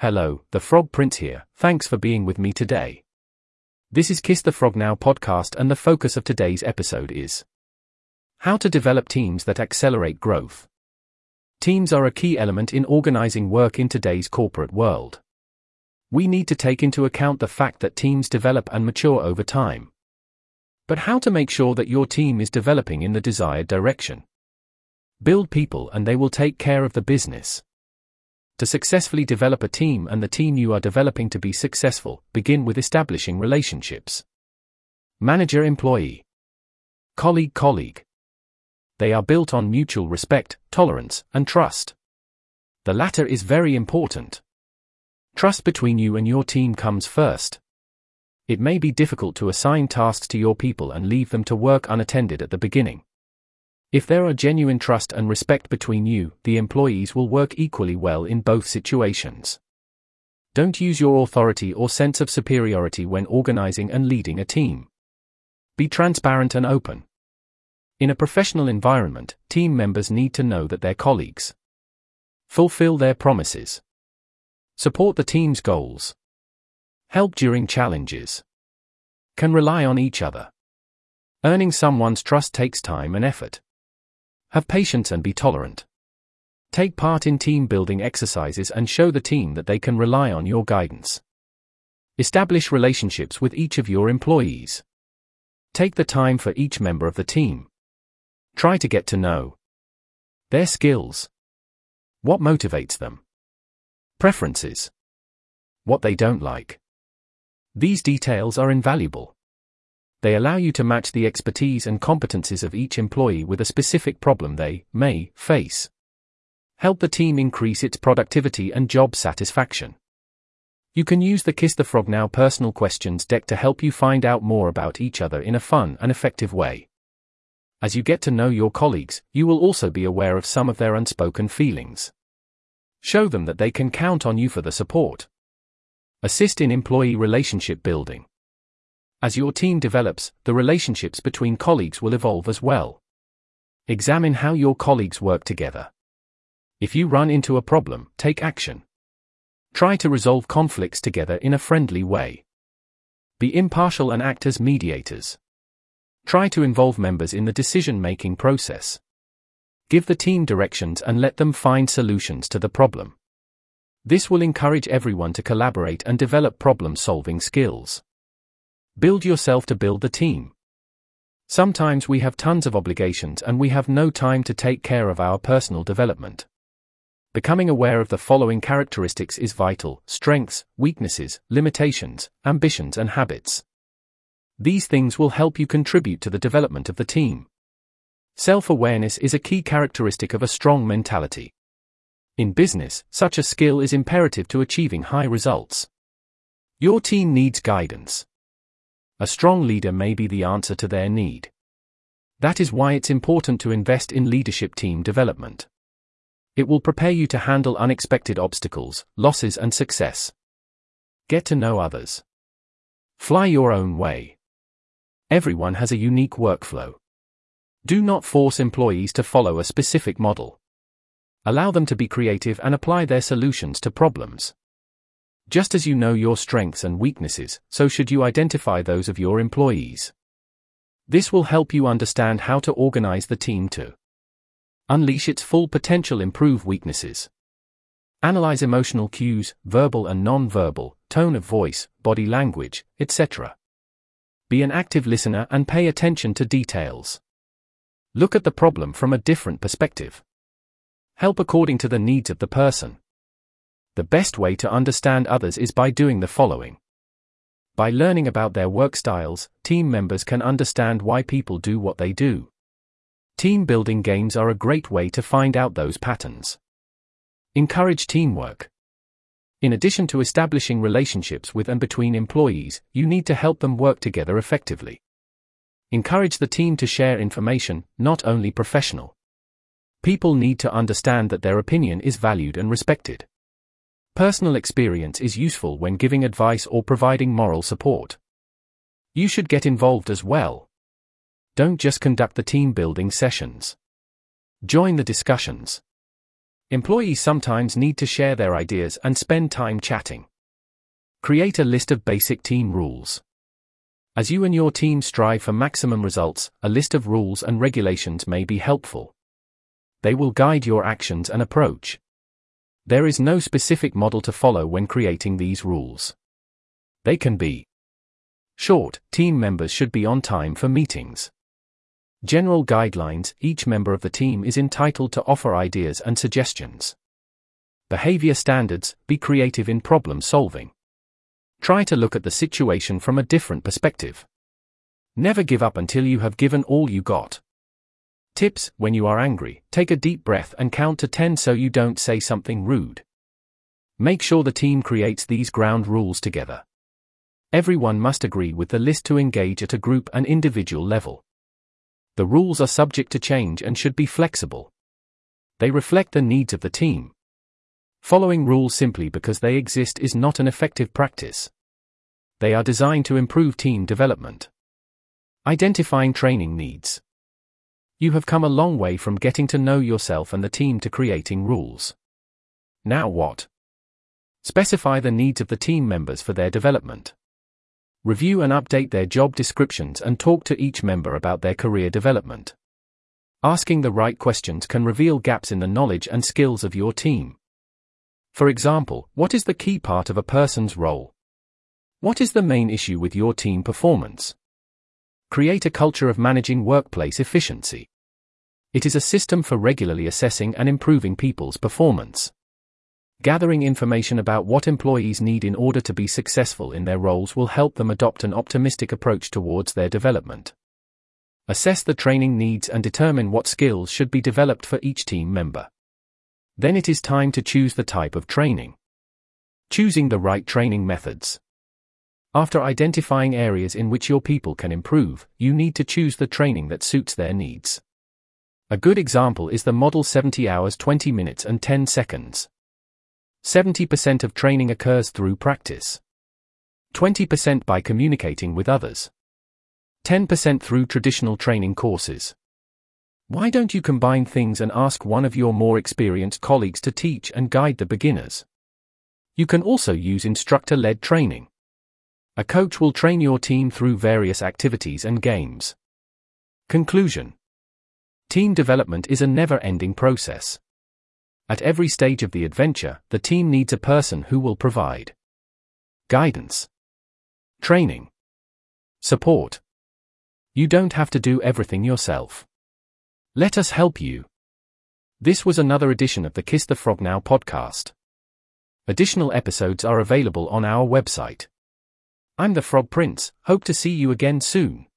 Hello, the Frog Prince here. Thanks for being with me today. This is Kiss the Frog Now podcast, and the focus of today's episode is how to develop teams that accelerate growth. Teams are a key element in organizing work in today's corporate world. We need to take into account the fact that teams develop and mature over time. But how to make sure that your team is developing in the desired direction? Build people and they will take care of the business. To successfully develop a team and the team you are developing to be successful, begin with establishing relationships. Manager employee, colleague colleague. They are built on mutual respect, tolerance, and trust. The latter is very important. Trust between you and your team comes first. It may be difficult to assign tasks to your people and leave them to work unattended at the beginning. If there are genuine trust and respect between you, the employees will work equally well in both situations. Don't use your authority or sense of superiority when organizing and leading a team. Be transparent and open. In a professional environment, team members need to know that their colleagues fulfill their promises, support the team's goals, help during challenges, can rely on each other. Earning someone's trust takes time and effort. Have patience and be tolerant. Take part in team building exercises and show the team that they can rely on your guidance. Establish relationships with each of your employees. Take the time for each member of the team. Try to get to know their skills. What motivates them? Preferences. What they don't like. These details are invaluable. They allow you to match the expertise and competencies of each employee with a specific problem they may face. Help the team increase its productivity and job satisfaction. You can use the Kiss the Frog Now personal questions deck to help you find out more about each other in a fun and effective way. As you get to know your colleagues, you will also be aware of some of their unspoken feelings. Show them that they can count on you for the support. Assist in employee relationship building. As your team develops, the relationships between colleagues will evolve as well. Examine how your colleagues work together. If you run into a problem, take action. Try to resolve conflicts together in a friendly way. Be impartial and act as mediators. Try to involve members in the decision making process. Give the team directions and let them find solutions to the problem. This will encourage everyone to collaborate and develop problem solving skills. Build yourself to build the team. Sometimes we have tons of obligations and we have no time to take care of our personal development. Becoming aware of the following characteristics is vital strengths, weaknesses, limitations, ambitions, and habits. These things will help you contribute to the development of the team. Self awareness is a key characteristic of a strong mentality. In business, such a skill is imperative to achieving high results. Your team needs guidance. A strong leader may be the answer to their need. That is why it's important to invest in leadership team development. It will prepare you to handle unexpected obstacles, losses, and success. Get to know others. Fly your own way. Everyone has a unique workflow. Do not force employees to follow a specific model. Allow them to be creative and apply their solutions to problems. Just as you know your strengths and weaknesses, so should you identify those of your employees. This will help you understand how to organize the team to unleash its full potential, improve weaknesses. Analyze emotional cues, verbal and non-verbal, tone of voice, body language, etc. Be an active listener and pay attention to details. Look at the problem from a different perspective. Help according to the needs of the person. The best way to understand others is by doing the following. By learning about their work styles, team members can understand why people do what they do. Team building games are a great way to find out those patterns. Encourage teamwork. In addition to establishing relationships with and between employees, you need to help them work together effectively. Encourage the team to share information, not only professional. People need to understand that their opinion is valued and respected. Personal experience is useful when giving advice or providing moral support. You should get involved as well. Don't just conduct the team building sessions. Join the discussions. Employees sometimes need to share their ideas and spend time chatting. Create a list of basic team rules. As you and your team strive for maximum results, a list of rules and regulations may be helpful. They will guide your actions and approach. There is no specific model to follow when creating these rules. They can be short, team members should be on time for meetings. General guidelines each member of the team is entitled to offer ideas and suggestions. Behavior standards be creative in problem solving. Try to look at the situation from a different perspective. Never give up until you have given all you got. Tips When you are angry, take a deep breath and count to 10 so you don't say something rude. Make sure the team creates these ground rules together. Everyone must agree with the list to engage at a group and individual level. The rules are subject to change and should be flexible. They reflect the needs of the team. Following rules simply because they exist is not an effective practice. They are designed to improve team development. Identifying training needs. You have come a long way from getting to know yourself and the team to creating rules. Now what? Specify the needs of the team members for their development. Review and update their job descriptions and talk to each member about their career development. Asking the right questions can reveal gaps in the knowledge and skills of your team. For example, what is the key part of a person's role? What is the main issue with your team performance? Create a culture of managing workplace efficiency. It is a system for regularly assessing and improving people's performance. Gathering information about what employees need in order to be successful in their roles will help them adopt an optimistic approach towards their development. Assess the training needs and determine what skills should be developed for each team member. Then it is time to choose the type of training. Choosing the right training methods. After identifying areas in which your people can improve, you need to choose the training that suits their needs. A good example is the Model 70 hours 20 minutes and 10 seconds. 70% of training occurs through practice. 20% by communicating with others. 10% through traditional training courses. Why don't you combine things and ask one of your more experienced colleagues to teach and guide the beginners? You can also use instructor led training. A coach will train your team through various activities and games. Conclusion Team development is a never ending process. At every stage of the adventure, the team needs a person who will provide guidance, training, support. You don't have to do everything yourself. Let us help you. This was another edition of the Kiss the Frog Now podcast. Additional episodes are available on our website. I'm the Frog Prince, hope to see you again soon.